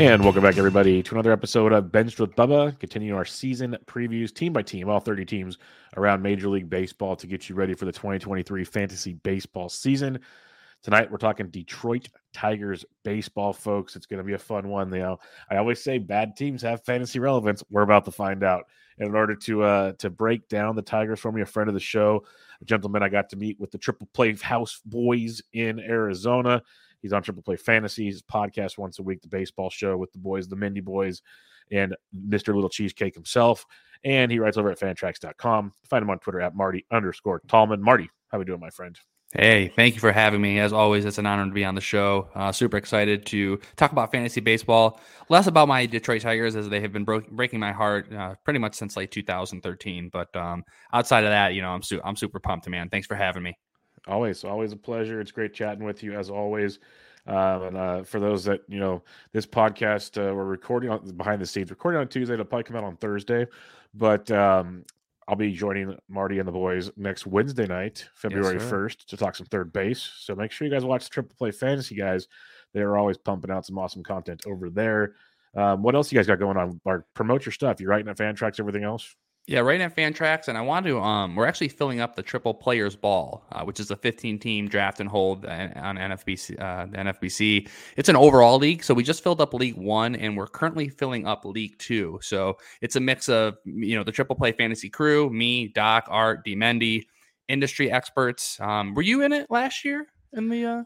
And welcome back, everybody, to another episode of Benched with Bubba. Continuing our season previews, team by team, all 30 teams around Major League Baseball to get you ready for the 2023 fantasy baseball season. Tonight, we're talking Detroit Tigers baseball, folks. It's going to be a fun one. You know, I always say bad teams have fantasy relevance. We're about to find out. And in order to uh, to break down the Tigers for me, a friend of the show, a gentleman I got to meet with the Triple Play House Boys in Arizona. He's on Triple Play Fantasy. His podcast once a week, the baseball show with the boys, the Mindy Boys, and Mr. Little Cheesecake himself. And he writes over at fantrax.com. Find him on Twitter at Marty underscore Tallman. Marty, how we doing, my friend? Hey, thank you for having me. As always, it's an honor to be on the show. Uh, super excited to talk about fantasy baseball. Less about my Detroit Tigers, as they have been bro- breaking my heart uh, pretty much since like 2013. But um, outside of that, you know, I'm su- I'm super pumped, man. Thanks for having me. Always, always a pleasure. It's great chatting with you as always. Um, and uh, for those that you know, this podcast uh, we're recording on behind the scenes, recording on Tuesday. It'll probably come out on Thursday, but um, I'll be joining Marty and the boys next Wednesday night, February first, to talk some third base. So make sure you guys watch Triple Play Fantasy, guys. They're always pumping out some awesome content over there. Um, what else you guys got going on? Mark, promote your stuff. You're writing at tracks everything else? Yeah, right at Fantrax, and I want to. Um, we're actually filling up the Triple Players Ball, uh, which is a 15-team draft and hold on NFBC. Uh, the NFBC. It's an overall league, so we just filled up League One, and we're currently filling up League Two. So it's a mix of you know the Triple Play Fantasy crew, me, Doc, Art, D. Mendy, industry experts. Um, were you in it last year in the? Uh...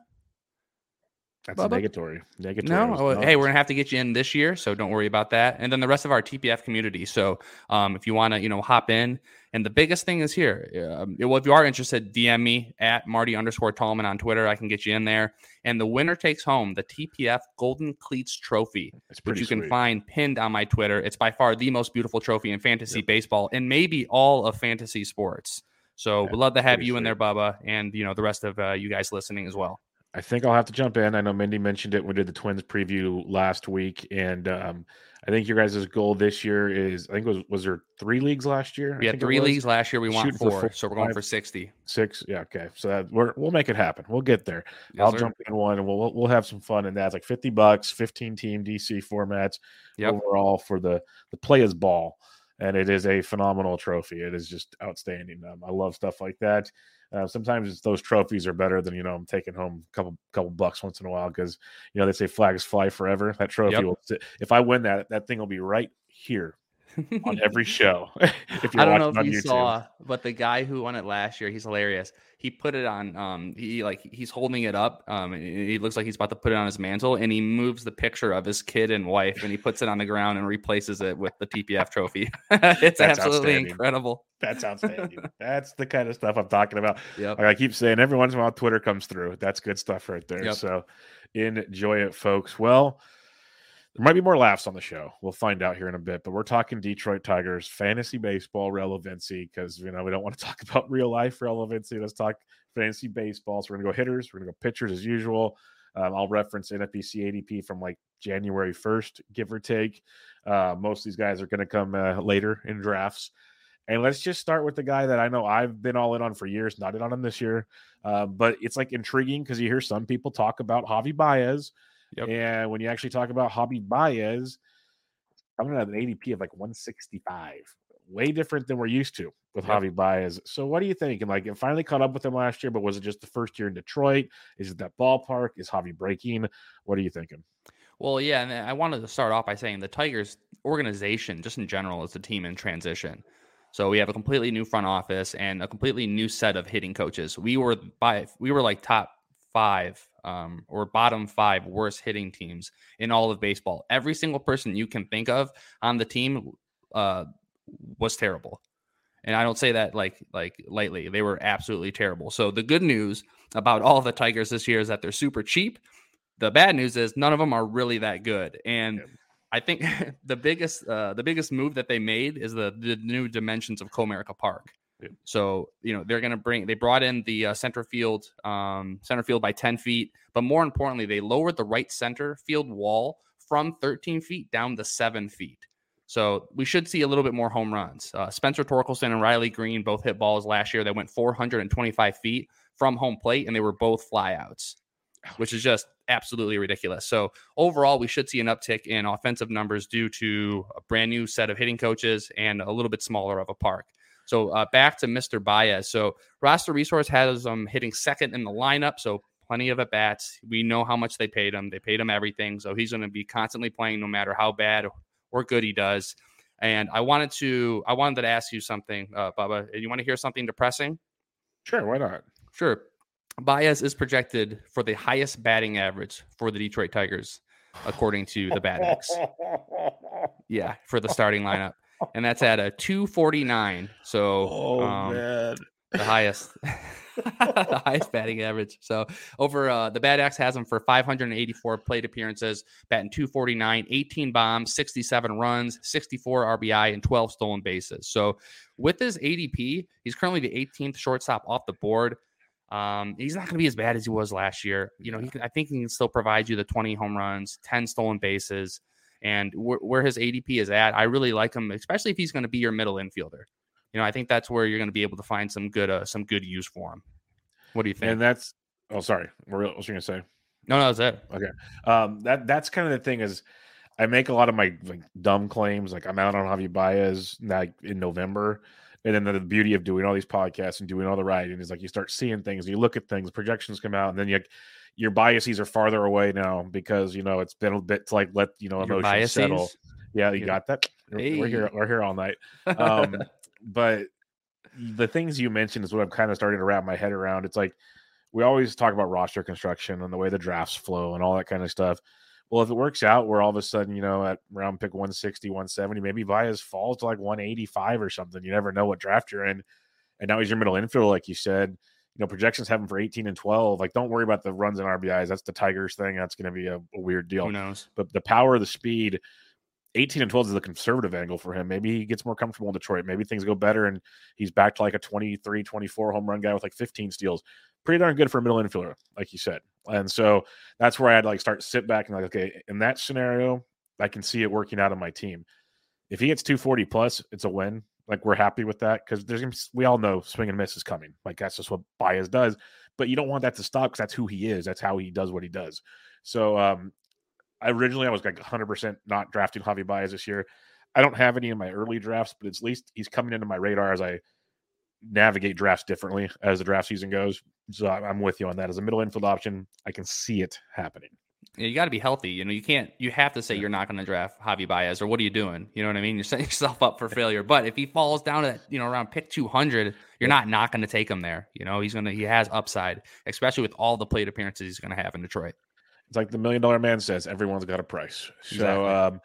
That's Bubba? negatory. Negatory. No, hey, we're gonna have to get you in this year, so don't worry about that. And then the rest of our TPF community. So, um, if you want to, you know, hop in. And the biggest thing is here. Um, well, if you are interested, DM me at Marty underscore Tallman on Twitter. I can get you in there. And the winner takes home the TPF Golden Cleats Trophy, which you sweet. can find pinned on my Twitter. It's by far the most beautiful trophy in fantasy yep. baseball and maybe all of fantasy sports. So yeah, we'd love to have you sweet. in there, Bubba, and you know the rest of uh, you guys listening as well. I think I'll have to jump in. I know Mindy mentioned it. We did the Twins preview last week, and um, I think your guys' goal this year is. I think was was there three leagues last year? We had three leagues last year. We want four, four, so we're going for sixty. Six, yeah, okay. So that we're, we'll make it happen. We'll get there. Yes, I'll sir. jump in one, and we'll we'll have some fun in that. It's like fifty bucks, fifteen team DC formats yep. overall for the the players ball, and it is a phenomenal trophy. It is just outstanding. Um, I love stuff like that. Uh, sometimes those trophies are better than you know I'm taking home a couple couple bucks once in a while because you know they say flags fly forever. That trophy yep. will sit. if I win that that thing will be right here on every show. if I don't know if you YouTube. saw, but the guy who won it last year, he's hilarious. He put it on. Um, he like he's holding it up. Um, he looks like he's about to put it on his mantle, and he moves the picture of his kid and wife, and he puts it on the ground and replaces it with the TPF trophy. it's That's absolutely incredible. That's outstanding. That's the kind of stuff I'm talking about. Yep. Like I keep saying, every once in a while, Twitter comes through. That's good stuff right there. Yep. So enjoy it, folks. Well. There might be more laughs on the show. We'll find out here in a bit. But we're talking Detroit Tigers fantasy baseball relevancy because you know we don't want to talk about real life relevancy. Let's talk fantasy baseball. So we're gonna go hitters. We're gonna go pitchers as usual. Um, I'll reference NFBC ADP from like January 1st, give or take. Uh, most of these guys are to come uh, later in drafts. And let's just start with the guy that I know I've been all in on for years, not in on him this year. Uh, but it's like intriguing because you hear some people talk about Javi Baez, Yep. And when you actually talk about Javi Baez, I'm going to have an ADP of like 165, way different than we're used to with yep. Javi Baez. So, what do you think? And like, it finally caught up with him last year, but was it just the first year in Detroit? Is it that ballpark? Is Javi breaking? What are you thinking? Well, yeah, and uh, I wanted to start off by saying the Tigers organization, just in general, is a team in transition. So we have a completely new front office and a completely new set of hitting coaches. We were by we were like top five um, or bottom five worst hitting teams in all of baseball. Every single person you can think of on the team uh, was terrible. And I don't say that like like lightly. They were absolutely terrible. So the good news about all the Tigers this year is that they're super cheap. The bad news is none of them are really that good. And I think the biggest uh, the biggest move that they made is the the new dimensions of Comerica Park. So you know they're going to bring. They brought in the uh, center field, um, center field by ten feet, but more importantly, they lowered the right center field wall from 13 feet down to seven feet. So we should see a little bit more home runs. Uh, Spencer Torkelson and Riley Greene both hit balls last year that went 425 feet from home plate, and they were both flyouts, which is just absolutely ridiculous. So overall, we should see an uptick in offensive numbers due to a brand new set of hitting coaches and a little bit smaller of a park. So uh, back to Mr. Baez. So roster resource has him um, hitting second in the lineup. So plenty of at bats. We know how much they paid him. They paid him everything. So he's going to be constantly playing no matter how bad or good he does. And I wanted to I wanted to ask you something, uh, Bubba. You want to hear something depressing? Sure, why not? Sure. Baez is projected for the highest batting average for the Detroit Tigers, according to the Bat X. yeah, for the starting lineup and that's at a 249. So, oh, um, man. the highest. the highest batting average. So over uh, the Bat X has him for 584 plate appearances, batting 249, 18 bombs, 67 runs, 64 RBI, and 12 stolen bases. So with his ADP, he's currently the 18th shortstop off the board. Um, he's not going to be as bad as he was last year. You know, he can, I think he can still provide you the 20 home runs, 10 stolen bases and wh- where his ADP is at, I really like him, especially if he's going to be your middle infielder. You know, I think that's where you're going to be able to find some good uh, some good use for him. What do you think? And that's oh, sorry, what was you going to say? No, no, that's it. Okay, um, that that's kind of the thing is. I make a lot of my like dumb claims, like I'm out on Javi Baez like in November, and then the, the, beauty of doing all these podcasts and doing all the writing is like you start seeing things, you look at things, projections come out, and then you your biases are farther away now because you know it's been a bit to like let you know emotions settle. Yeah, you got that. Hey. We're here. We're here all night. Um, but the things you mentioned is what I'm kind of starting to wrap my head around. It's like we always talk about roster construction and the way the drafts flow and all that kind of stuff. Well, if it works out where all of a sudden, you know, at round pick 160, 170, maybe Baez falls to like 185 or something. You never know what draft you're in. And now he's your middle infielder, like you said you know, projections have him for 18 and 12. Like, don't worry about the runs and RBIs. That's the Tigers thing. That's going to be a, a, weird deal. Who knows? But the power, the speed, 18 and 12 is the conservative angle for him. Maybe he gets more comfortable in Detroit. Maybe things go better and he's back to like a 23, 24 home run guy with like 15 steals. Pretty darn good for a middle infielder, like you said. And so that's where I'd like start sit back and like, okay, in that scenario, I can see it working out on my team. If he gets 240 plus, it's a win. Like we're happy with that because there's we all know swing and miss is coming. Like that's just what Baez does. But you don't want that to stop because that's who he is. That's how he does what he does. So um, originally I was like 100 percent not drafting Javi Baez this year. I don't have any in my early drafts, but at least he's coming into my radar as I navigate drafts differently as the draft season goes. So I'm with you on that. As a middle infield option, I can see it happening. You got to be healthy. You know, you can't. You have to say you're not going to draft Javi Baez, or what are you doing? You know what I mean? You're setting yourself up for failure. But if he falls down at you know around pick 200, you're not not going to take him there. You know, he's gonna he has upside, especially with all the plate appearances he's going to have in Detroit. It's like the million dollar man says, everyone's got a price. Exactly. So um,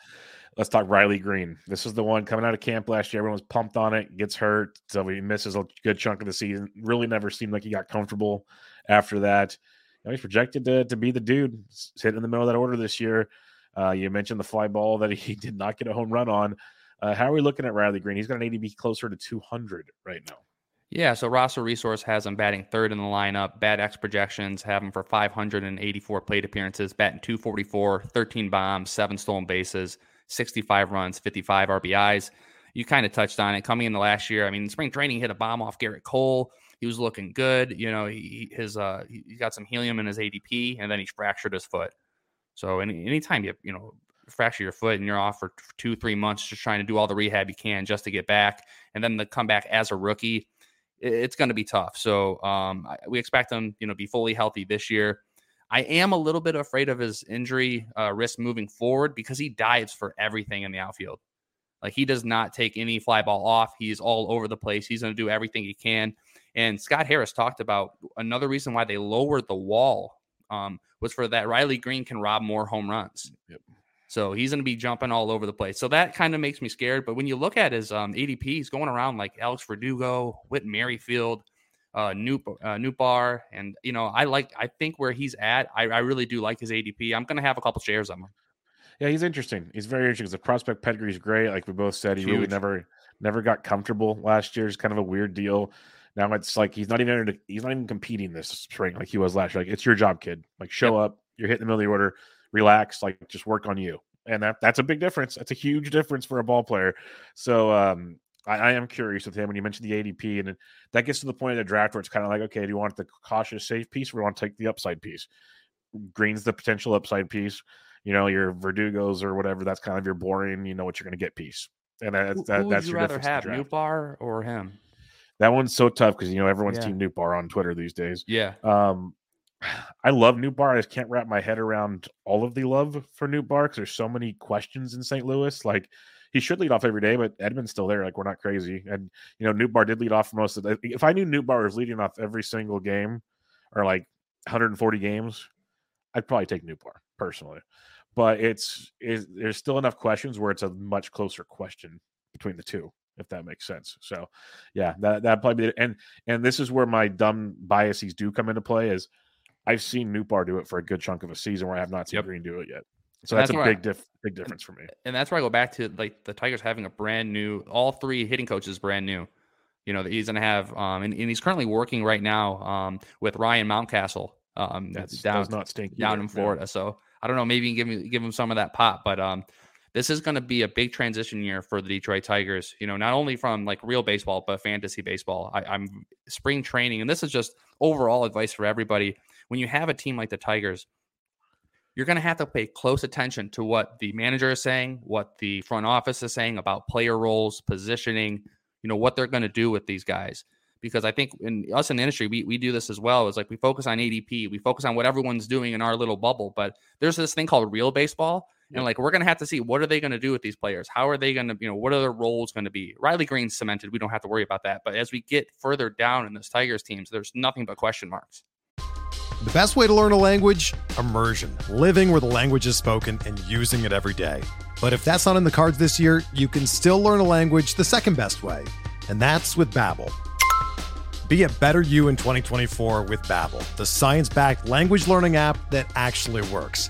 let's talk Riley Greene. This is the one coming out of camp last year. Everyone was pumped on it. Gets hurt, so he misses a good chunk of the season. Really never seemed like he got comfortable after that know, he's projected to, to be the dude sitting in the middle of that order this year. Uh, you mentioned the fly ball that he did not get a home run on. Uh, how are we looking at Riley Greene? He's got an ADP closer to 200 right now. Yeah, so Roster Resource has him batting third in the lineup. Bat X projections have him for 584 plate appearances, batting 244, 13 bombs, seven stolen bases, 65 runs, 55 RBIs. You kind of touched on it coming in the last year. I mean, spring training hit a bomb off Gerrit Cole. He was looking good. You know, he his uh he got some helium in his ADP, and then he fractured his foot. So any anytime you you know fracture your foot and you're off for two three months just trying to do all the rehab you can just to get back, and then to come back as a rookie, it's going to be tough. So um, we expect him you know be fully healthy this year. I am a little bit afraid of his injury uh, risk moving forward because he dives for everything in the outfield. Like he does not take any fly ball off. He's all over the place. He's going to do everything he can. And Scott Harris talked about another reason why they lowered the wall um, was for that Riley Greene can rob more home runs. Yep. So he's going to be jumping all over the place. So that kind of makes me scared. But when you look at his um, ADP, he's going around like Alex Verdugo, Whit Merrifield, uh, Noot, uh, Nootbaar, and you know I like I think where he's at, I, I really do like his ADP. I'm going to have a couple shares of him. Yeah, he's interesting. He's very interesting. The prospect pedigree is great. Like we both said, he Huge. really never never got comfortable last year. It's kind of a weird deal. Now it's like he's not even he's not even competing this spring like he was last year. Like it's your job, kid. Like show yep. up, you're hitting the middle of the order, relax, like just work on you. And that that's a big difference. That's a huge difference for a ball player. So um I, I am curious with him when you mentioned the ADP, and that gets to the point of the draft where it's kind of like, okay, do you want the cautious safe piece or do you want to take the upside piece? Greene's the potential upside piece. You know, your Verdugos or whatever, that's kind of your boring, you know what you're going to get piece. And that, who, that, who that's would you rather have, Nootbaar or him? That one's so tough because you know everyone's yeah. team Nootbaar on Twitter these days. Yeah. Um, I love Nootbaar. I just can't wrap my head around all of the love for Nootbaar because there's so many questions in St. Louis. Like he should lead off every day, but Edman's still there. Like we're not crazy. And you know, Nootbaar did lead off for most of the. If I knew Nootbaar was leading off every single game, or like 140 games, I'd probably take Nootbaar personally. But it's is there's still enough questions where it's a much closer question between the two if that makes sense. So, yeah, that that probably be, and and this is where my dumb biases do come into play. Is I've seen Nootbaar do it for a good chunk of a season where I have not seen yep. Greene do it yet. So that's, that's, a big I, diff, big difference for me. And that's where I go back to like the Tigers having a brand new, all three hitting coaches brand new. You know that he's going to have, um, and, and, he's currently working right now um, with Ryan Mountcastle. Um, that's down, does not stink down either. in Florida. So I don't know, maybe you can give me give him some of that pop, but um, this is going to be a big transition year for the Detroit Tigers. You know, not only from like real baseball, but fantasy baseball. I, I'm spring training, and this is just overall advice for everybody. When you have a team like the Tigers, you're going to have to pay close attention to what the manager is saying, what the front office is saying about player roles, positioning, you know, what they're going to do with these guys. Because I think in us in the industry, we, we do this as well. It's like we focus on ADP, we focus on what everyone's doing in our little bubble, but there's this thing called real baseball and like we're gonna have to see what are they gonna do with these players? How are they gonna, you know, what are their roles gonna be? Riley Greene's cemented. We don't have to worry about that. But as we get further down in this Tigers teams, there's nothing but question marks. The best way to learn a language? Immersion. Living where the language is spoken and using it every day. But if that's not in the cards this year, you can still learn a language the second best way, and that's with Babbel. Be a better you in 2024 with Babbel, the science-backed language learning app that actually works.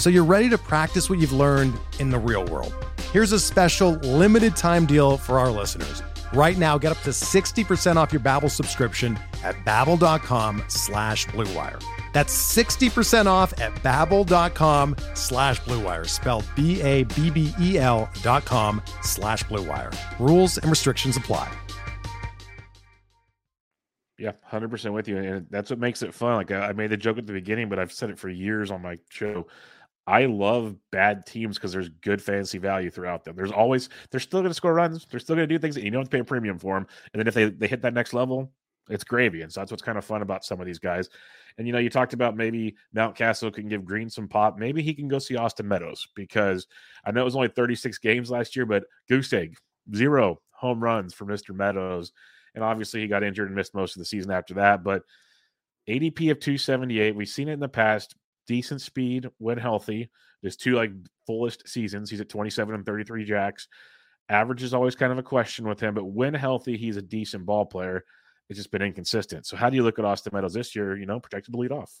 so you're ready to practice what you've learned in the real world. Here's a special limited time deal for our listeners. Right now, get up to 60% off your Babbel subscription at babbel.com slash bluewire. That's 60% off at babbel.com slash bluewire, spelled B-A-B-B-E-L dot com slash bluewire. Rules and restrictions apply. Yeah, 100% with you. And that's what makes it fun. Like I made the joke at the beginning, but I've said it for years on my show. I love bad teams because there's good fantasy value throughout them. There's always they're still going to score runs. They're still going to do things that you don't have to pay a premium for them. And then if they they hit that next level, it's gravy. And so that's what's kind of fun about some of these guys. And you know, you talked about maybe Mountcastle can give Greene some pop. Maybe he can go see Austin Meadows because I know it was only 36 games last year, but goose egg zero home runs for Mr. Meadows. And obviously he got injured and missed most of the season after that. But ADP of 278, we've seen it in the past. Decent speed when healthy. There's two like fullest seasons. He's at 27 and 33 jacks. Average is always kind of a question with him, but when healthy, he's a decent ball player. It's just been inconsistent. So how do you look at Austin Meadows this year? You know, projected to lead off.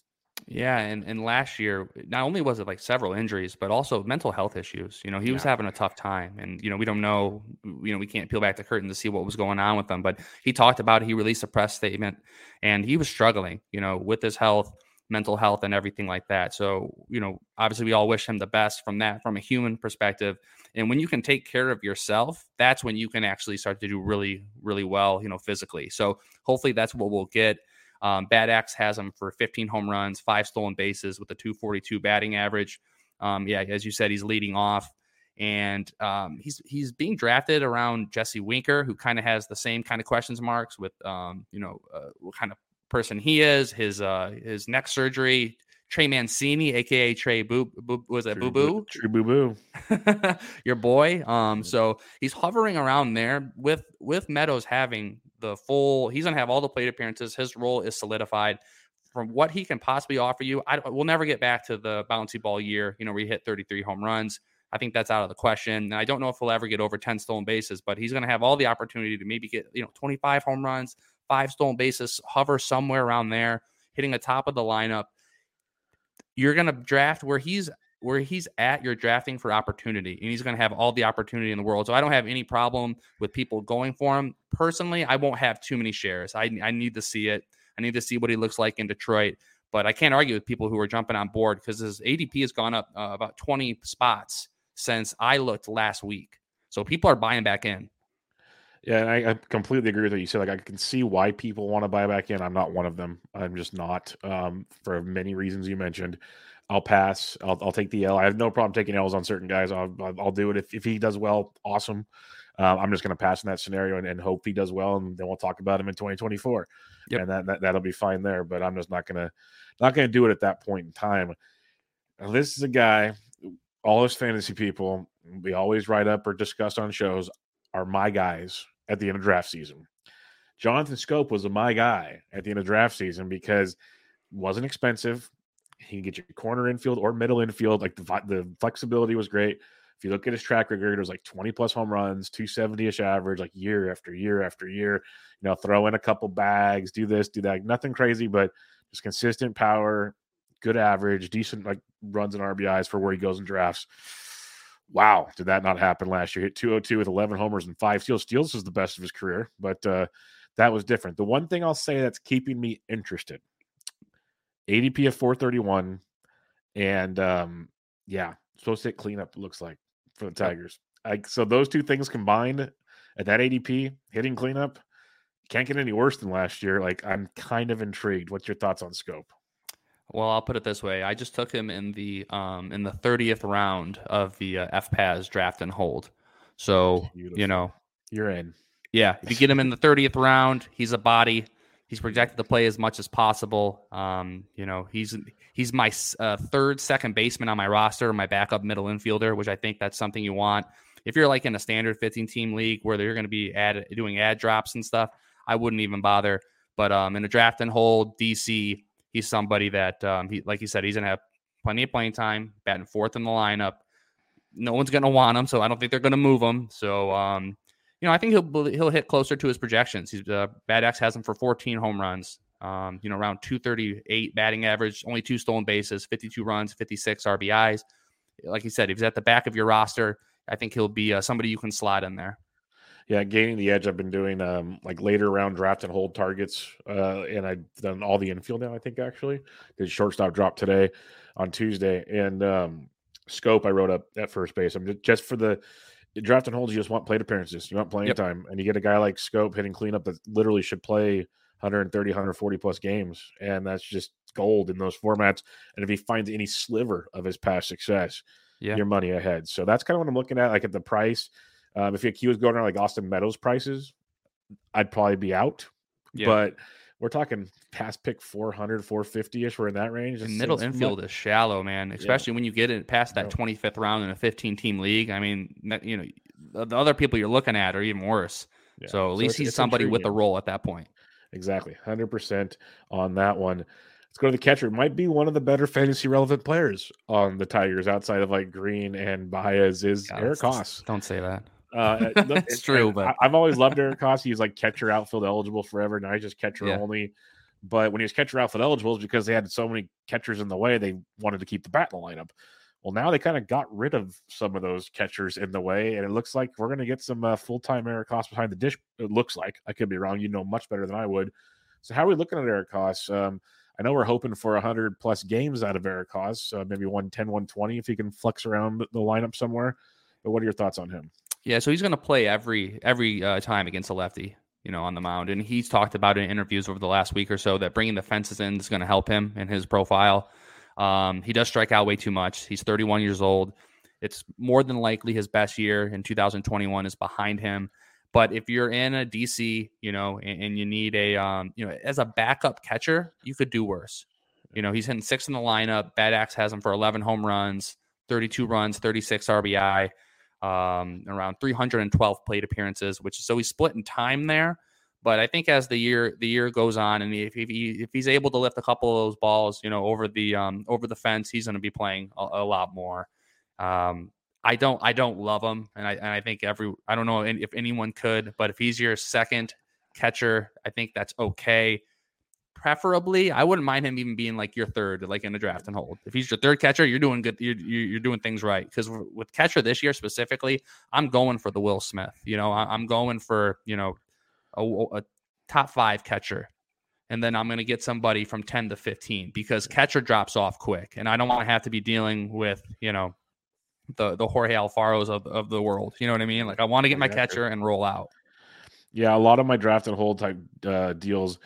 Yeah, and, and last year, not only was it like several injuries, but also mental health issues. You know, he yeah. was having a tough time, and you know, we don't know. You know, we can't peel back the curtain to see what was going on with him. But he talked about it. He released a press statement, and he was struggling. You know, with his health, mental health, and everything like that. So, you know, obviously, we all wish him the best from that, from a human perspective. And when you can take care of yourself, that's when you can actually start to do really, really well. You know, physically. So hopefully, that's what we'll get. Um, Bat X has him for 15 home runs, five stolen bases with a 242 batting average. Um, yeah, as you said, he's leading off, and um, he's he's being drafted around Jesse Winker, who kind of has the same kind of questions marks with um, you know uh, kind of person he is, his uh, his neck surgery. Trey Mancini, aka Trey Boo, Boo was it Boo Boo? Trey Boo Boo, your boy. Um, so he's hovering around there with with Meadows having the full. He's gonna have all the plate appearances. His role is solidified. From what he can possibly offer you, I we'll never get back to the bouncy ball year. You know, we hit 33 home runs. I think that's out of the question. And I don't know if he'll ever get over 10 stolen bases, but he's going to have all the opportunity to maybe get, you know, 25 home runs, five stolen bases, hover somewhere around there, hitting the top of the lineup. You're going to draft where he's where he's at, you're drafting for opportunity, and he's going to have all the opportunity in the world. So I don't have any problem with people going for him. Personally, I won't have too many shares. I, I need to see it. I need to see what he looks like in Detroit. But I can't argue with people who are jumping on board because his ADP has gone up uh, about 20 spots since I looked last week. So people are buying back in. Yeah, I, I, completely agree with what you said. Like, I can see why people want to buy back in. I'm not one of them. I'm just not, um, for many reasons you mentioned. I'll pass. I'll, I'll take the L. I have no problem taking L's on certain guys. I'll, I'll do it if, if he does well. Awesome. Um, I'm just going to pass in that scenario and, and, hope he does well, and then we'll talk about him in 2024, yep. and that, that that'll be fine there. But I'm just not gonna not gonna do it at that point in time. Now, this is a guy. All his fantasy people we always write up or discuss on shows are my guys at the end of draft season. Jonathan Schoop was a my guy at the end of draft season because wasn't expensive, he can get your corner infield or middle infield. Like the, the flexibility was great. If you look at his track record, it was like 20 plus home runs, 270 ish average, like year after year after year. You know, throw in a couple bags, do this, do that. Nothing crazy, but just consistent power, good average, decent like runs and RBIs for where he goes in drafts. Wow, did that not happen last year? Hit 202 with 11 homers and five steals. Steals is the best of his career, but uh, that was different. The one thing I'll say that's keeping me interested ADP of 431. And um, yeah, supposed to hit cleanup, looks like for the Tigers. Like so those two things combined at that ADP, hitting cleanup, can't get any worse than last year. Like I'm kind of intrigued. What's your thoughts on Schoop? Well, I'll put it this way: I just took him in the um in the thirtieth round of the uh, FPAS draft and hold. So Beautiful. you know you're in. Yeah, if you get him in the thirtieth round, he's a body. He's projected to play as much as possible. Um, you know, he's he's my uh, third second baseman on my roster, my backup middle infielder, which I think that's something you want. If you're like in a standard 15 team league where they're going to be add, doing ad drops and stuff, I wouldn't even bother. But um, in a draft and hold DC, he's somebody that, um, he, like you said, he's going to have plenty of playing time, batting fourth in the lineup. No one's going to want him, so I don't think they're going to move him. So, um, you know, I think he'll he'll hit closer to his projections. He's uh, Bat X has him for 14 home runs. Um, you know, around 238 batting average, only two stolen bases, 52 runs, 56 RBIs. Like you said, if he's at the back of your roster, I think he'll be uh, somebody you can slide in there. Yeah, gaining the edge. I've been doing um like later round draft and hold targets, uh, and I've done all the infield now. I think actually did shortstop drop today on Tuesday, and um Schoop I wrote up at first base. I'm just, just for the draft and holds. You just want plate appearances. You want playing Yep. time, and you get a guy like Schoop hitting cleanup that literally should play 130, 140 plus games, and that's just gold in those formats. And if he finds any sliver of his past success, Yeah. your money ahead. So that's kind of what I'm looking at. Like at the price, um, if he was going around like Austin Meadows prices, I'd probably be out. Yeah. But we're talking past pick 400, 450 ish. We're in that range. And middle infield is shallow, man. Especially when you get it past that No. 25th round in a 15 team league. I mean, you know, the the other people you're looking at are even worse. yeah. So at least it's- he's somebody with a role at that point. Exactly. 100% on that one. Let's go to the catcher. It might be one of the better fantasy relevant players on the Tigers outside of like Greene and Baez is God, Eric Haase. Don't say that. Uh, It's and- true, but- I, I've always loved Eric Haase. He's like catcher outfield eligible forever. Now he's just catcher Yeah. only. But when he was catcher outfield eligible, it's because they had so many catchers in the way, they wanted to keep the bat in the lineup. Well, now they kind of got rid of some of those catchers in the way, and it looks like we're going to get some uh, full time Eric Haase behind the dish. It looks like I could be wrong. You know much better than I would. So how are we looking at Eric Haase? Um, I know we're hoping for 100 plus games out of Eric Haase, uh, maybe 110, 120 if he can flex around the lineup somewhere. But what are your thoughts on him? Yeah, so he's going to play every every uh, time against a lefty, you know, on the mound, and he's talked about in interviews over the last week or so that bringing the fences in is going to help him in his profile. Um, he does strike out way too much. He's 31 years old. It's more than likely his best year in 2021 is behind him. But if you're in a DC, you know, and, and you need a, um, you know, as a backup catcher, you could do worse. You know, he's hitting six in the lineup. Bat X has him for 11 home runs, 32 runs, 36 RBI um, around 312 plate appearances, which so he's split in time there. But I think as the year the year goes on, and if, if he if he's able to lift a couple of those balls, you know, over the um, over the fence, he's going to be playing a, a lot more. Um, I don't I don't love him, and I and I think every I don't know if anyone could, but if he's your second catcher, I think that's okay. Preferably, I wouldn't mind him even being like your third, like in a draft and hold. If he's your third catcher, you're doing good. You're you're you're doing things right. Because with catcher this year specifically, I'm going for the Will Smith. You know, I- I'm going for you know a, a top five catcher, and then I'm going to get somebody from 10 to 15 because catcher drops off quick, and I don't want to have to be dealing with you know the the Jorge Alfaros of of the world. You know what I mean? Like I want to get my I got you. catcher and roll out. Yeah, a lot of my draft and hold type uh, deals,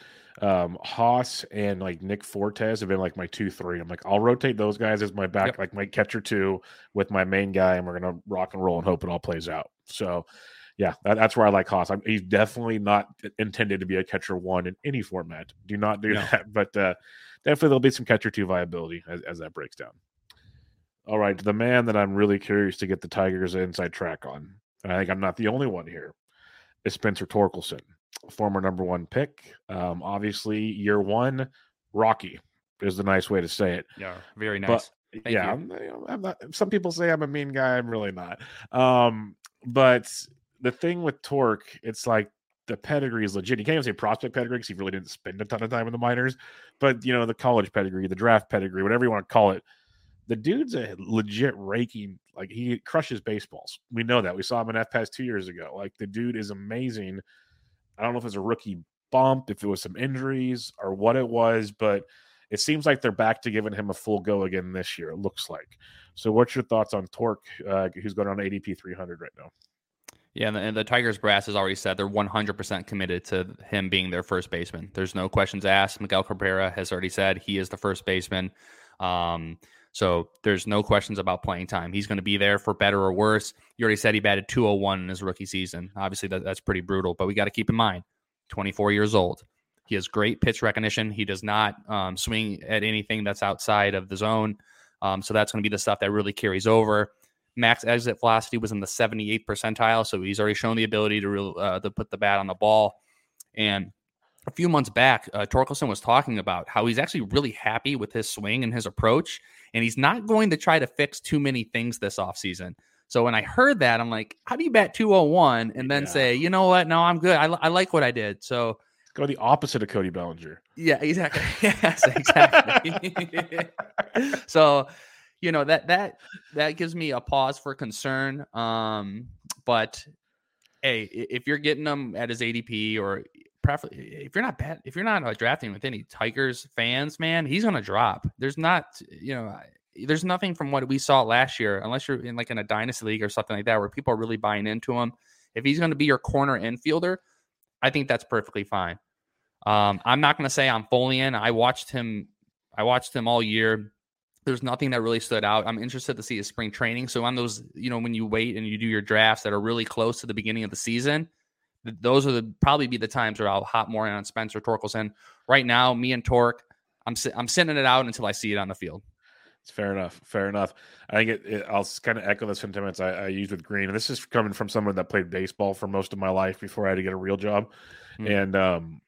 um, Haase and like Nick Fortes have been like my two, three. I'm like, I'll rotate those guys as my back, Yep. like my catcher two with my main guy, and we're gonna rock and roll and hope it all plays out. So, yeah, that, that's where I like Haase. I'm, he's definitely not intended to be a catcher one in any format. Do not do No. that. But uh, definitely there'll be some catcher two viability as, as that breaks down. All right, the man that I'm really curious to get the Tigers inside track on, and I think I'm not the only one here, is Spencer Torkelson, former number one pick. Um, obviously, year one, Rocky is the nice way to say it. Yeah, very nice. But Thank yeah, you. I'm, I'm not. Some people say I'm a mean guy. I'm really not. Um, but the thing with Torque, it's like the pedigree is legit. You can't even say prospect pedigree because he really didn't spend a ton of time in the minors. But you know, the college pedigree, the draft pedigree, whatever you want to call it, the dude's a legit raking. Like he crushes baseballs. We know that. We saw him in FPAS two years ago. Like the dude is amazing. I don't know if it's a rookie bump, if it was some injuries or what it was, but it seems like they're back to giving him a full go again this year. It looks like. So, what's your thoughts on Torque, uh, who's going on ADP 300 right now? Yeah, and the, and the Tigers brass has already said they're 100% committed to him being their first baseman. There's no questions asked. Miguel Cabrera has already said he is the first baseman. Um, so there's no questions about playing time. He's going to be there for better or worse. You already said he batted 201 in his rookie season. Obviously, that, that's pretty brutal, but we got to keep in mind 24 years old. He has great pitch recognition. He does not um, swing at anything that's outside of the zone. Um, so that's going to be the stuff that really carries over max exit velocity was in the 78th percentile, so he's already shown the ability to real, uh, to put the bat on the ball. And a few months back, uh, Torkelson was talking about how he's actually really happy with his swing and his approach, and he's not going to try to fix too many things this offseason. So when I heard that, I'm like, how do you bat 201 and then Yeah. say, you know what? No, I'm good. I, I like what I did. So Go the opposite of Cody Bellinger. yeah, exactly. yes, exactly. so, you know that that that gives me a pause for concern. Um, but hey, if you're getting them at his ADP or if you're not bad, if you're not uh, drafting with any Tigers fans, man, he's gonna drop. There's not, you know, there's nothing from what we saw last year, unless you're in like in a dynasty league or something like that, where people are really buying into him. If he's to be your corner infielder, I think that's perfectly fine. Um, I'm not to say I'm fully in. I watched him. I watched him all year. There's nothing that really stood out. I'm interested to see his spring training. So on those, you know, when you wait and you do your drafts that are really close to the beginning of the season, those are the probably be the times where I'll hop more in on Spencer Torkelson. Right now, me and Torque, I'm I'm sending it out until I see it on the field. It's fair enough. Fair enough. I think it, it, I'll kind of echo the sentiments I, I use with Greene. And this is coming from someone that played baseball for most of my life before I had to get a real job. Mm-hmm. And um,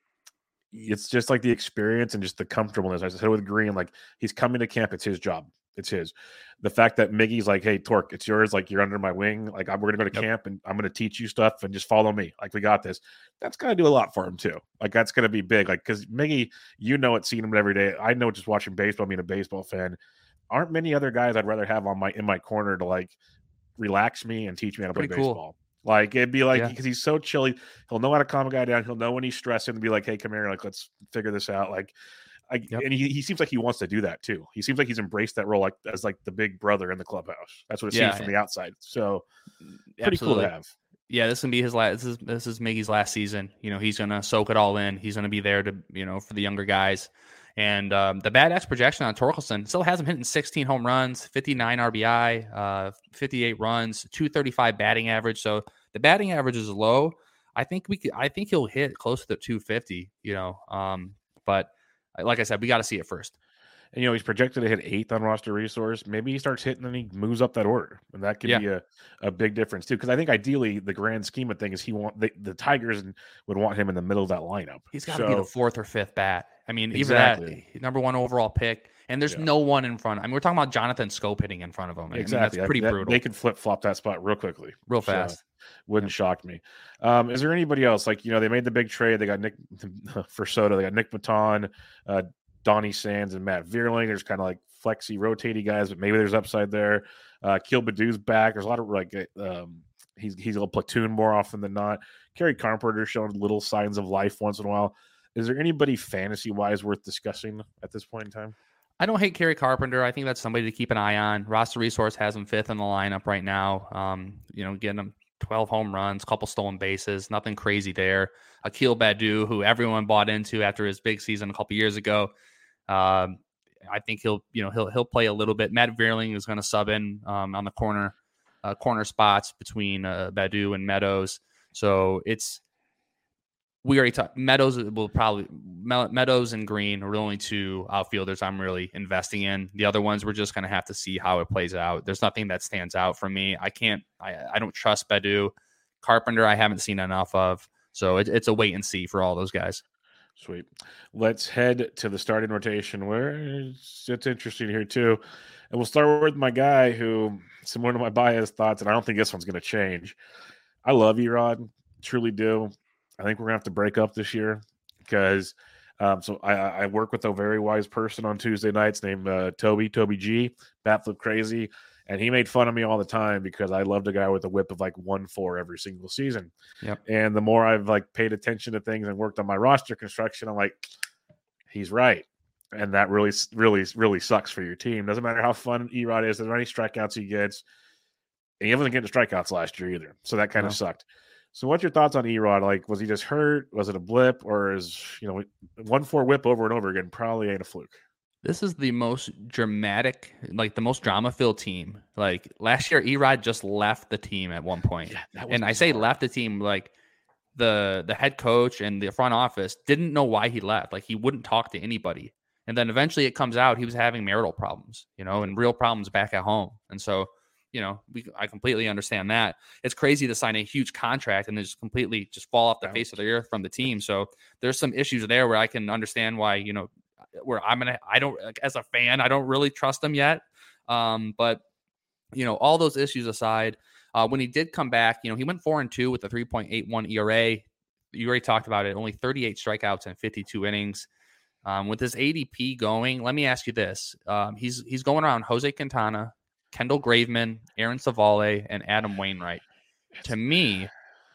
it's just like the experience and just the comfortableness. I said with Greene, like he's coming to camp, it's his job. It's his. The fact that Miggy's like, "Hey, Torque, it's yours. Like you're under my wing. Like I'm, we're gonna go to yep. camp and I'm gonna teach you stuff and just follow me. Like we got this." That's gonna do a lot for him too. Like that's gonna be big. Like because Miggy, you know it, seeing him every day. I know just watching baseball, being a baseball fan. Aren't many other guys I'd rather have on my in my corner to like relax me and teach me how to Pretty play cool. baseball. Like it'd be like because yeah. he's so chilly, he'll know how to calm a guy down. He'll know when he's stressing and be like, "Hey, come here, like let's figure this out." Like, I, yep. and he, he seems like he wants to do that too. He seems like he's embraced that role like as like the big brother in the clubhouse. That's what it yeah. seems from the outside. So mm, pretty Absolutely. cool to have. Yeah, this can be his last. This is this is Miggy's last season. You know, he's gonna soak it all in. He's gonna be there to you know for the younger guys. And um, the Bat X projection on Torkelson still has him hitting 16 home runs, 59 RBI, uh, 58 runs, 235 batting average. So the batting average is low. I think we could, I think he'll hit close to 250, you know. Um, but like I said, we got to see it first. And you know, he's projected to hit eighth on roster resource. Maybe he starts hitting and he moves up that order. And that could yeah. be a, a big difference too. Because I think ideally the grand scheme of things, he want the, the Tigers would want him in the middle of that lineup. He's got to so, be the fourth or fifth bat. I mean, exactly. even that number one overall pick. And there's yeah. no one in front. I mean, we're talking about Jonathan Schoop hitting in front of him. Exactly. I mean, that's pretty that, brutal. They could flip flop that spot real quickly, real fast. So, wouldn't shock me. Um, is there anybody else? Like, you know, they made the big trade. They got Nick for Soto. They got Nick Maton, uh, Donny Sands, and Matt Vierling. There's kind of like flexy, rotating guys, but maybe there's upside there. Uh, Akil Baddoo's back. There's a lot of like, uh, um, he's he's a platoon more often than not. Kerry Carpenter showing little signs of life once in a while. Is there anybody fantasy wise worth discussing at this point in time? I don't hate Kerry Carpenter. I think that's somebody to keep an eye on. Roster Resource has him fifth in the lineup right now. Um, you know, getting him 12 home runs, couple stolen bases, nothing crazy there. Akil Baddoo, who everyone bought into after his big season a couple years ago. Um, I think he'll, you know, he'll he'll play a little bit. Matt Vierling is going to sub in um, on the corner uh, corner spots between uh, Baddoo and Meadows. So it's we already talked. Meadows will probably Meadows and Greene are the only two outfielders I'm really investing in. The other ones we're just gonna have to see how it plays out. There's nothing that stands out for me. I can't. I I don't trust Baddoo. Carpenter I haven't seen enough of. So it, it's a wait and see for all those guys. Sweet. Let's head to the starting rotation where it's, it's interesting here too. And we'll start with my guy who similar to my bias thoughts, and I don't think this one's to change. I love Erod, truly do. I think we're gonna have to break up this year because um, so I, I, work with a very wise person on Tuesday nights named uh, Toby Toby G Batflip Crazy, and he made fun of me all the time because I loved a guy with a whip of like one four every single season. Yep. And the more I've like paid attention to things and worked on my roster construction, I'm like, he's right. And that really, really, really sucks for your team. Doesn't matter how fun Erod is, there's any strikeouts he gets. And he wasn't getting strikeouts last year either. So that kind no. of sucked. So, what's your thoughts on Erod? Like, was he just hurt? Was it a blip, or is you know one four whip over and over again probably ain't a fluke? This is the most dramatic, like the most drama filled team. Like last year, Erod just left the team at one point, yeah, and bizarre. I say left the team like the the head coach and the front office didn't know why he left. Like he wouldn't talk to anybody, and then eventually it comes out he was having marital problems, you know, and real problems back at home, and so you know, we, I completely understand that. It's crazy to sign a huge contract and then just completely just fall off the face of the earth from the team. So there's some issues there where I can understand why, you know, where I'm gonna, I don't, like, as a fan, I don't really trust them yet. Um, but you know, all those issues aside, uh, when he did come back, you know, he went four and two with a 3.81 ERA. You already talked about it. Only 38 strikeouts and 52 innings. Um, with his ADP going, let me ask you this: um, he's he's going around Jose Quintana, Kendall Graveman, Aaron Civale, and Adam Wainwright. To me,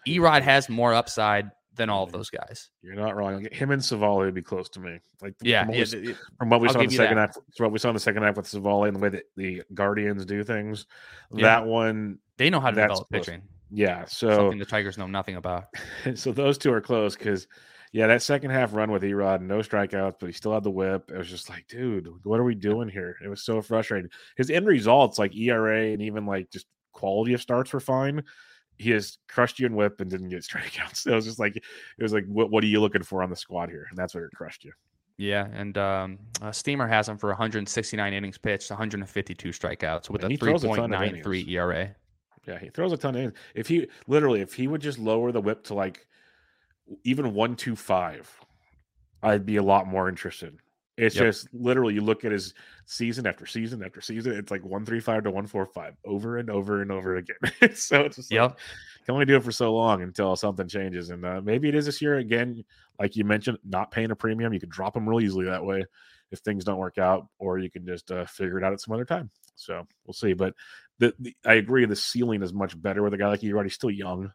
Erod has more upside than all of those guys. You're not wrong. Him and Civale would be close to me. Like Yeah, from what, yeah, we, from what we saw in the second that. half, from what we saw in the second half with Civale and the way that the Guardians do things, Yeah. that one, they know how to develop close. pitching. yeah. So Something the Tigers know nothing about. so those two are close because yeah, that second half run with Erod, no strikeouts, but he still had the whip. It was just like, dude, what are we doing here? It was so frustrating. His end results, like ERA and even like just quality of starts, were fine. He has crushed you in whip and didn't get strikeouts. It was just like it was like, what what are you looking for on the squad here? And that's where it crushed you. Yeah, and um, uh, Steamer has him for 169 innings pitched, 152 strikeouts with And a he throws a 3.93. ERA. Yeah, he throws a ton of innings. If he literally, if he would just lower the whip to like even one two five, I'd be a lot more interested. It's Yep. just literally you look at his season after season after season. It's like one three five to one four five over and over and over again. so it's just like, can only do it for so long until something changes. And uh, maybe it is this year again. Like you mentioned, not paying a premium, you could drop them real easily that way if things don't work out, or you can just uh, figure it out at some other time. So we'll see. But the, the I agree, the ceiling is much better with a guy like you. Already still young,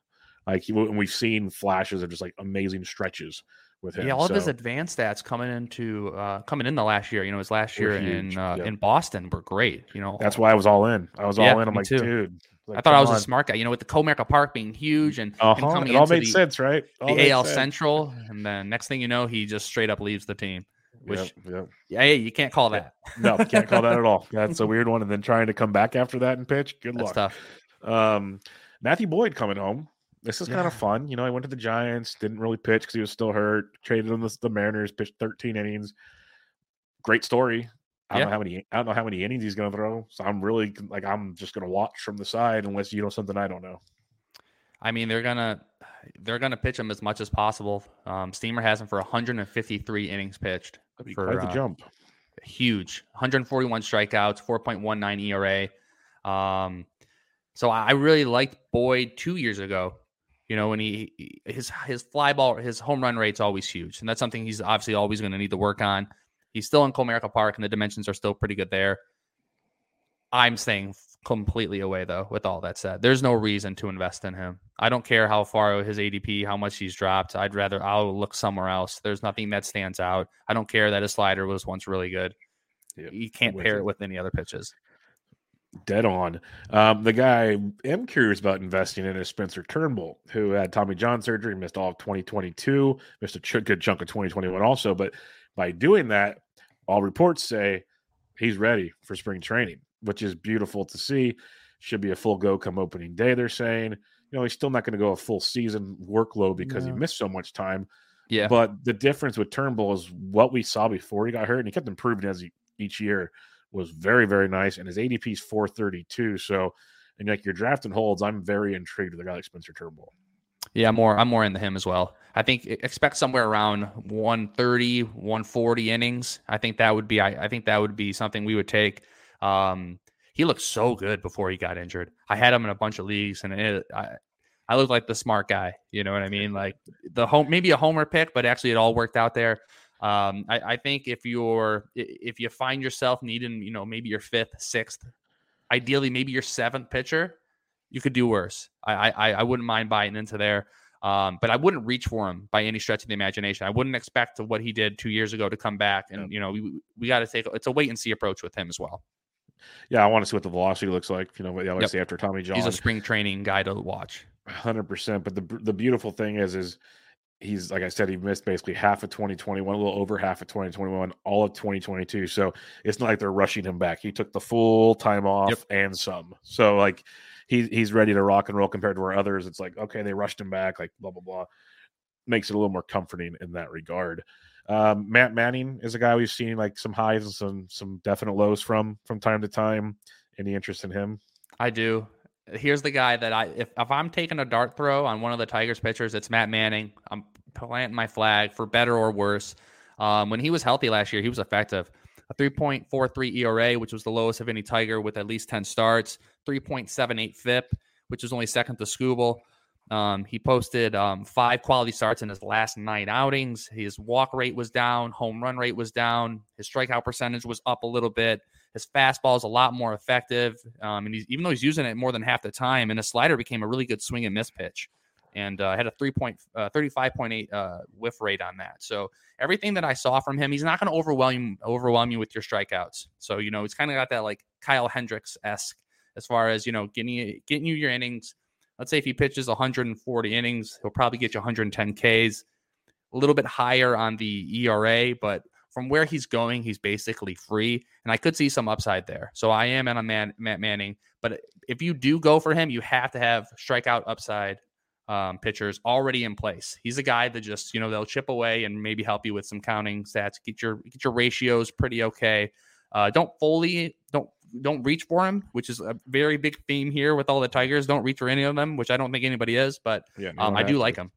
like he, and we've seen flashes of just like amazing stretches with him. Yeah, all of his advanced stats coming into uh, coming in the last year. You know, his last year in uh, yeah. in Boston were great. You know, that's why I was all in. I was Yeah, all in. I'm like, too. dude. like, I thought I was a smart guy. You know, with the Comerica Park being huge and, and Uh-huh. coming It all made the, sense, right? All the AL sense. Central, and then next thing you know, he just straight up leaves the team. which- Yep, yep. Yeah, hey, you can't call that. No, can't call that at all. That's a weird one. And then trying to come back after that and pitch. Good That's luck. tough. Um, Matthew Boyd coming home. This is kind of fun. You know, I went to the Giants, didn't really pitch because he was still hurt. Traded him to the Mariners, pitched 13 innings. Great story. I don't know how many. I don't know how many innings he's going to throw. So I'm really like I'm just going to watch from the side unless you know something I don't know. I mean, they're gonna they're gonna pitch him as much as possible. Um, Steamer has him for 153 innings pitched. That'd be For, quite the uh, jump. huge 141 strikeouts 4.19 era um so I really liked boyd two years ago you know when he he- his his fly ball his home run rate's always huge and that's something he's obviously always going to need to work on. He's still in comerica park and the dimensions are still pretty good there. I'm staying completely away though with all that said. There's no reason to invest in him. I don't care how far his adp how much he's dropped. I'd rather i'll look somewhere else. There's nothing that stands out. I don't care that his slider was once really good. Yep, you can't pair you. it with any other pitches. Dead on. Um, the guy I'm curious about investing in is Spencer Turnbull, who had Tommy John surgery, missed all of 2022, missed a ch- good chunk of 2021 also. But by doing that, all reports say he's ready for spring training, which is beautiful to see. Should be a full go come opening day. They're saying, you know, he's still not going to go a full season workload because No. he missed so much time. Yeah, But the difference with Turnbull is what we saw before he got hurt, and he kept improving as he each year was very, very nice. And his ADP is 432. So, and like your draft and holds, I'm very intrigued with a guy like Spencer Turnbull. yeah, more. I'm more into him as well. I think expect somewhere around 130, 140 innings. I think that would be. I, I think that would be something we would take. Um, he looked so good before he got injured. I had him in a bunch of leagues, and it, I, I looked like the smart guy. You know what I mean? Like the home, maybe a homer pick, but actually it all worked out there. Um, I, I think if you're if you find yourself needing, you know, maybe your fifth, sixth, ideally maybe your seventh pitcher, you could do worse. I I, I wouldn't mind buying into there. Um, but I wouldn't reach for him by any stretch of the imagination. I wouldn't expect what he did two years ago to come back. And you know, we we got to take it's a wait and see approach with him as well. Yeah, I want to see what the velocity looks like. You know, always Yep. after Tommy John. He's a spring training guy to watch. Hundred percent. But the the beautiful thing is, is he's like I said, he missed basically half of 2021, a little over half of 2021, all of 2022. So it's not like they're rushing him back. He took the full time off Yep. and some. So like he he's ready to rock and roll compared to where others, it's like okay, they rushed him back, like blah blah blah. Makes it a little more comforting in that regard. Um, Matt Manning is a guy we've seen like some highs and some some definite lows from from time to time. Any interest in him? I do. Here's the guy that I if, if I'm taking a dart throw on one of the Tigers pitchers, it's Matt Manning. I'm planting my flag for better or worse. Um, when he was healthy last year, he was effective. A 3.43 ERA, which was the lowest of any Tiger with at least 10 starts. 3.78 FIP, which was only second to Skubal. Um, he posted um, five quality starts in his last nine outings. His walk rate was down, home run rate was down, his strikeout percentage was up a little bit. His fastball is a lot more effective, um, and he's, even though he's using it more than half the time, and his slider became a really good swing and miss pitch. and uh, had a three point uh, 35.8 uh, whiff rate on that. So everything that I saw from him, he's not going to overwhelm overwhelm you with your strikeouts. So you know, he's kind of got that like Kyle Hendricks esque as far as you know getting getting you your innings. Let's say if he pitches 140 innings, he'll probably get you 110 Ks. A little bit higher on the ERA, but from where he's going, he's basically free, and I could see some upside there. So I am in on Man, Matt Manning, but if you do go for him, you have to have strikeout upside um, pitchers already in place. He's a guy that just you know they'll chip away and maybe help you with some counting stats, get your get your ratios pretty okay. Uh, don't fully don't don't reach for him, which is a very big theme here with all the Tigers. Don't reach for any of them, which I don't think anybody is, but yeah, um, I do to. like him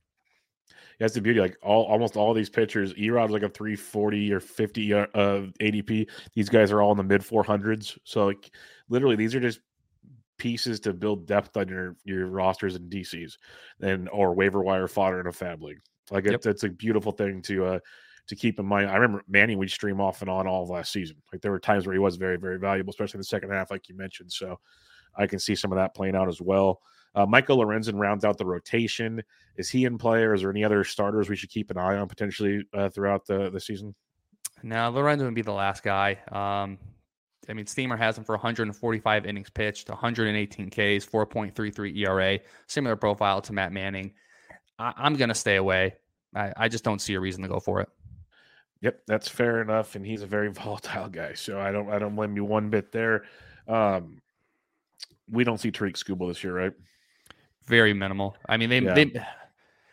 that's the beauty. Like all almost all these pitchers, E-Rod's like a 340 or 50 uh, ADP. These guys are all in the mid 400s. So like literally, these are just pieces to build depth on your your rosters and DCs, and or waiver wire fodder in a FAAB league. Like yep. it's, a beautiful thing to uh to keep in mind. I remember Manning we stream off and on all of last season. Like there were times where he was very very valuable, especially in the second half, like you mentioned. So I can see some of that playing out as well. Uh, Michael Lorenzen rounds out the rotation. Is he in play, or is there any other starters we should keep an eye on potentially uh, throughout the, the season? Now, Lorenzen would be the last guy. Um, I mean, Steamer has him for 145 innings pitched, 118 Ks, 4.33 ERA, similar profile to Matt Manning. I, am going to stay away. I, I just don't see a reason to go for it. Yep, that's fair enough, and he's a very volatile guy, so I don't I don't blame you one bit there. Um, we don't see Tarik Skubal this year, right? Very minimal. I mean, they yeah. they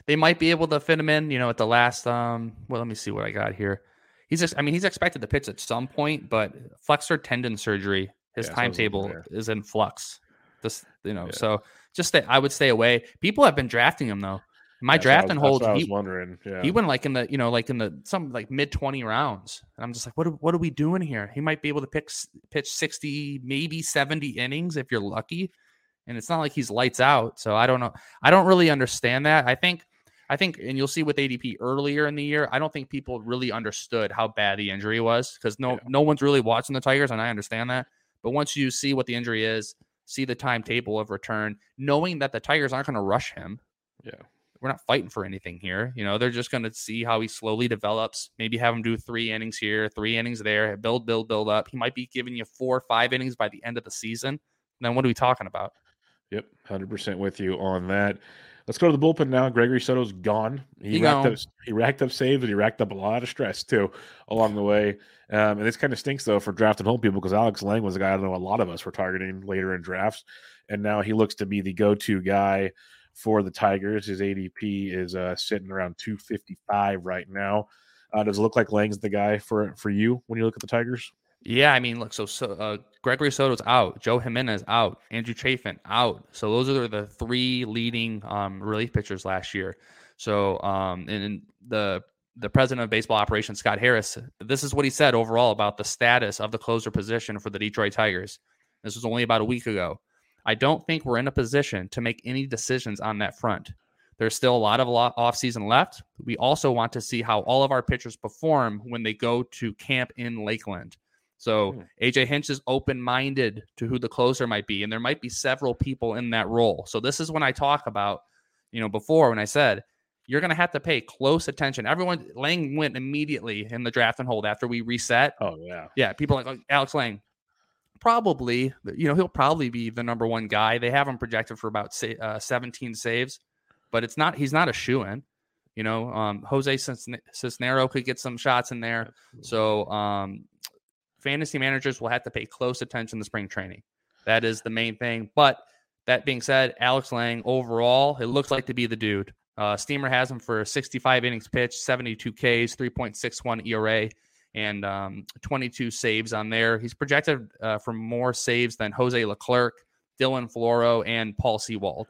they might be able to fit him in, you know, at the last. Um, well, let me see what I got here. He's just, I mean, he's expected to pitch at some point, but flexor tendon surgery, his yeah, timetable is in flux. This, you know, yeah. so just stay. I would stay away. People have been drafting him though. My yeah, draft and hold. I was he, wondering. Yeah. He went like in the, you know, like in the some like mid twenty rounds, and I'm just like, what? Are, what are we doing here? He might be able to pick pitch sixty, maybe seventy innings if you're lucky and it's not like he's lights out. So I don't know. I don't really understand that. I think I think and you'll see with ADP earlier in the year, I don't think people really understood how bad the injury was because no yeah. no one's really watching the Tigers and I understand that. But once you see what the injury is, see the timetable of return, knowing that the Tigers aren't going to rush him. Yeah. We're not fighting for anything here. You know, they're just going to see how he slowly develops. Maybe have him do three innings here, three innings there, build, build, build up. He might be giving you four or five innings by the end of the season. And Then what are we talking about? Yep, hundred percent with you on that. Let's go to the bullpen now. Gregory Soto's gone. He, he racked gone. up he racked up saves and he racked up a lot of stress too along the way. Um, and this kind of stinks though for drafting home people because Alex Lange was a guy I know a lot of us were targeting later in drafts, and now he looks to be the go-to guy for the Tigers. His ADP is uh, sitting around 255 right now. Uh, does it look like Lange's the guy for for you when you look at the Tigers? Yeah, I mean, look, so, so uh, Gregory Soto's out, Joe Jimenez out, Andrew Chafin out. So those are the three leading um, relief pitchers last year. So, um, and the the president of baseball operations, Scott Harris, this is what he said overall about the status of the closer position for the Detroit Tigers. This was only about a week ago. I don't think we're in a position to make any decisions on that front. There's still a lot of offseason left. We also want to see how all of our pitchers perform when they go to camp in Lakeland. So mm. AJ Hinch is open minded to who the closer might be, and there might be several people in that role. So this is when I talk about, you know, before when I said you're going to have to pay close attention. Everyone, Lange went immediately in the draft and hold after we reset. Oh yeah, yeah. People like Alex Lange, probably, you know, he'll probably be the number one guy. They have him projected for about uh, 17 saves, but it's not. He's not a shoe in. You know, um, Jose Cisnero could get some shots in there. So um, fantasy managers will have to pay close attention to spring training. That is the main thing. But that being said, Alex Lange overall, it looks like to be the dude. Uh, Steamer has him for 65 innings pitched, 72 Ks, 3.61 ERA, and um, 22 saves on there. He's projected uh, for more saves than Jose Leclerc, Dylan Floro, and Paul Sewald.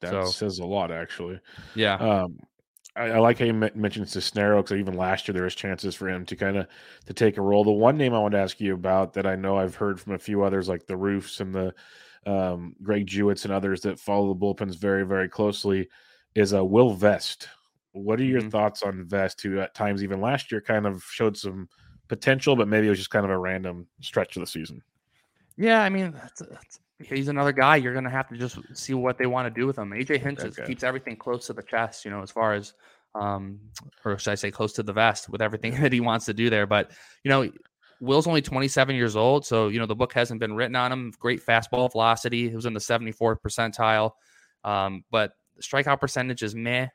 That so, says a lot, actually. Yeah. Um, I, I, like how you mentioned Cisnero because even last year there was chances for him to kind of to take a role. The one name I want to ask you about that I know I've heard from a few others like the Roofs and the um, Greg Jewetts and others that follow the bullpens very very closely is uh, Will Vest. What are your mm-hmm. thoughts on Vest, who at times even last year kind of showed some potential, but maybe it was just kind of a random stretch of the season? Yeah, I mean, that's, that's, he's another guy. You're going to have to just see what they want to do with him. AJ Hinch okay. keeps everything close to the chest, you know, as far as, um, or should I say, close to the vest with everything that he wants to do there. But you know, Will's only 27 years old, so you know the book hasn't been written on him. Great fastball velocity. He was in the 74th percentile, um, but strikeout percentage is meh.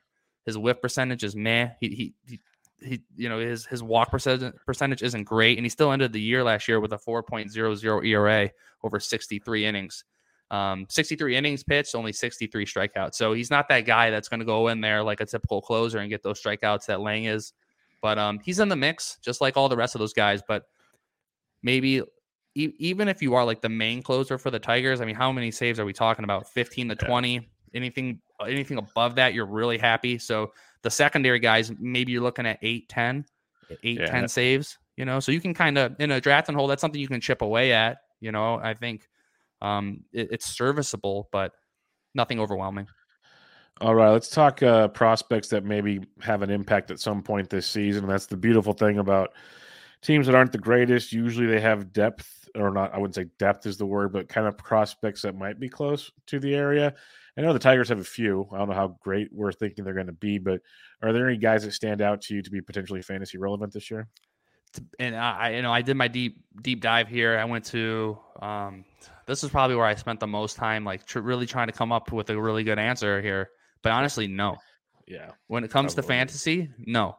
His whiff percentage is meh. He, he, he he you know his his walk percentage percentage isn't great, and he still ended the year last year with a 4.00 ERA over 63 innings. Um, 63 innings pitched, only 63 strikeouts. So he's not that guy that's going to go in there like a typical closer and get those strikeouts that Lange is. But um, he's in the mix, just like all the rest of those guys. But maybe e- even if you are like the main closer for the Tigers, I mean, how many saves are we talking about? 15 to 20. Anything anything above that, you're really happy. So the secondary guys, maybe you're looking at 8, 10, 8, yeah. 10 saves, you know. So you can kind of in a draft and hold, that's something you can chip away at. You know, I think um, it, it's serviceable, but nothing overwhelming. All right, let's talk uh, prospects that maybe have an impact at some point this season. That's the beautiful thing about teams that aren't the greatest. Usually, they have depth, or not. I wouldn't say depth is the word, but kind of prospects that might be close to the area. I know the Tigers have a few. I don't know how great we're thinking they're going to be, but are there any guys that stand out to you to be potentially fantasy relevant this year? And I, you know, I did my deep deep dive here. I went to um, this is probably where I spent the most time, like tr- really trying to come up with a really good answer here. But honestly, no. Yeah. When it comes probably. to fantasy, no,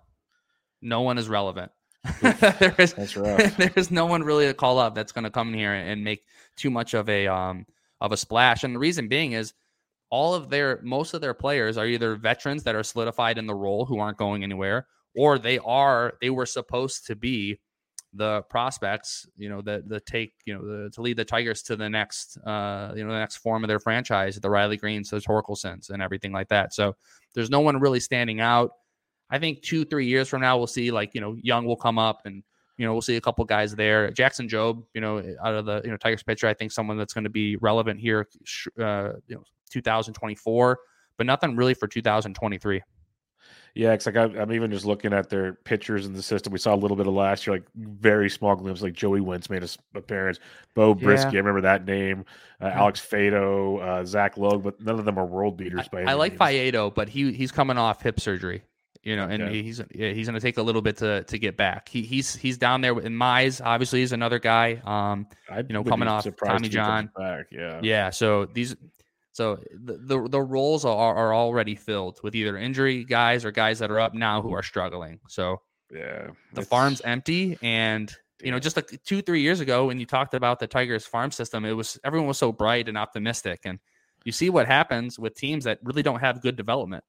no one is relevant. there is there is no one really to call up that's going to come here and make too much of a um of a splash. And the reason being is all of their most of their players are either veterans that are solidified in the role who aren't going anywhere, or they are they were supposed to be the prospects, you know, the the take, you know, the, to lead the Tigers to the next, uh, you know, the next form of their franchise, the Riley Greenes, the Torkelsons, and everything like that. So there's no one really standing out. I think two, three years from now, we'll see like you know, Jung will come up, and you know, we'll see a couple guys there. Jackson Jobe you know, out of the you know Tigers pitcher, I think someone that's going to be relevant here, uh, you know, 2024, but nothing really for 2023. Yeah, because like I, am even just looking at their pitchers in the system. We saw a little bit of last year, like very small glimpses. Like Joey Wentz made his appearance. Beau Brieske, yeah. I remember that name. Uh, Alex Faedo, uh, Zach Logue, but none of them are world beaters. I, I like Faedo, but he he's coming off hip surgery. You know, and okay. he's he's going to take a little bit to to get back. He he's he's down there in Mize. Obviously, he's another guy. Um, I you know, coming off Tommy John. Yeah, yeah. So these so the, the, the roles are, are already filled with either injury guys or guys that are up now who are struggling. So yeah, the farm's empty, and you know, just like two three years ago when you talked about the Tigers farm system, it was everyone was so bright and optimistic, and you see what happens with teams that really don't have good development.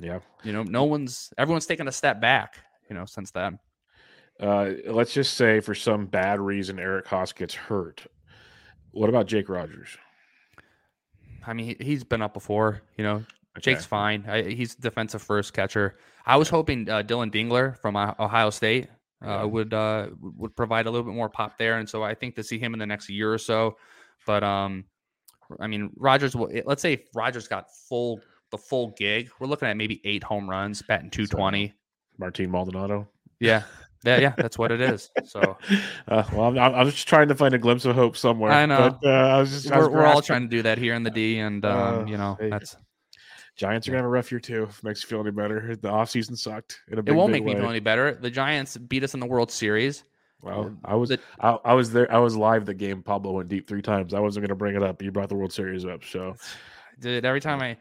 Yeah, you know, no one's everyone's taken a step back. You know, since then. Uh, let's just say for some bad reason Eric Haase gets hurt. What about Jake Rogers? I mean, he, has been up before. You know, okay. Jake's fine. I, he's defensive first catcher. I was hoping uh, Dillon Dingler from Ohio State uh, would uh, would provide a little bit more pop there, and so I think to see him in the next year or so. But um, I mean, Rogers. Will, Let's say Rogers got full the full gig, we're looking at maybe eight home runs, batting two twenty. Martin Maldonado. Yeah, yeah, yeah, that's what it is. So, uh, well, I'm, I'm, just trying to find a glimpse of hope somewhere. I know. But, uh, I was just, we're, was we're all trying to do that here in the D, and um, uh, you know, hey, that's Giants are gonna have a rough year too. If it makes you feel any better, the offseason sucked. it won't make way. me feel any better. The Giants beat us in the World Series. Well, I was the, I, I, was there. I was live the game. Pablo went deep three times. I wasn't gonna bring it up. You brought the World Series up, so. Dude, every time I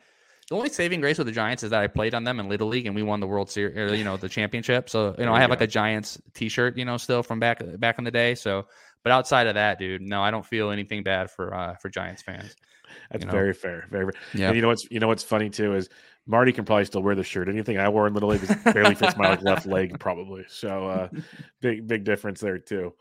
the only saving grace with the Giants is that I played on them in Little League and we won the World Series, or, you know, the championship. So you know, I have like a Giants T-shirt, you know, still from back back in the day. So, but outside of that, dude, no, I don't feel anything bad for uh, for Giants fans. That's you know? very fair, very. Yeah. And you know what's you know what's funny too is Marty can probably still wear the shirt. Anything I wore in Little League barely fits my like, left leg, probably. So uh, big big difference there too.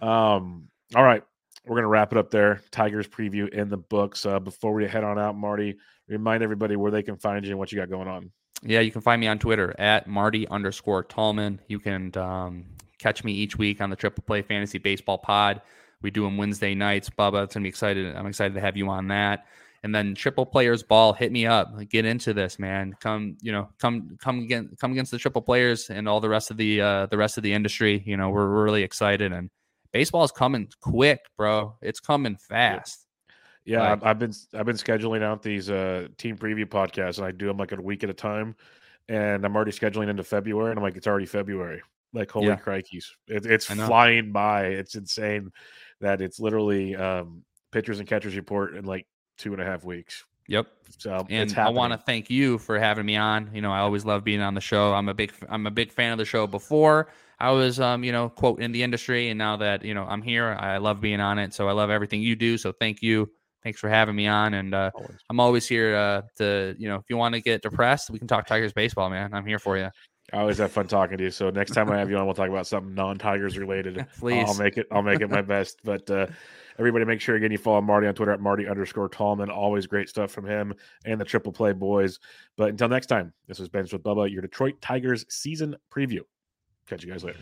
Um, all right, we're gonna wrap it up there. Tigers preview in the books. Uh, before we head on out, Marty, remind everybody where they can find you and what you got going on. Yeah, you can find me on Twitter at Marty underscore Tallman. You can um, catch me each week on the Triple Play Fantasy Baseball Pod. We do them Wednesday nights. Bubba, it's gonna be excited. I'm excited to have you on that. And then Triple Players Ball, hit me up. Get into this, man. Come, you know, come, come again, come against the Triple Players and all the rest of the uh, the rest of the industry. You know, we're, we're really excited and baseball is coming quick, bro. It's coming fast. Yeah, like, I've been I've been scheduling out these uh team preview podcasts, and I do them like a week at a time. And I'm already scheduling into February, and I'm like, it's already February. Like, holy yeah. crikeys, it, it's flying by. It's insane that it's literally um, pitchers and catchers report in like two and a half weeks. Yep. So and I want to thank you for having me on. You know, I always love being on the show. I'm a big I'm a big fan of the show before. I was um, you know, quote in the industry and now that, you know, I'm here, I love being on it. So I love everything you do. So thank you. Thanks for having me on and uh, always. I'm always here uh, to, you know, if you want to get depressed, we can talk Tigers baseball, man. I'm here for you. I always have fun talking to you. So next time I have you on, we'll talk about something non-Tigers related. Please, I'll make it. I'll make it my best. But uh, everybody, make sure again you follow Marty on Twitter at Marty underscore Tallman. Always great stuff from him and the Triple Play boys. But until next time, this was Ben's with Bubba, your Detroit Tigers season preview. Catch you guys later.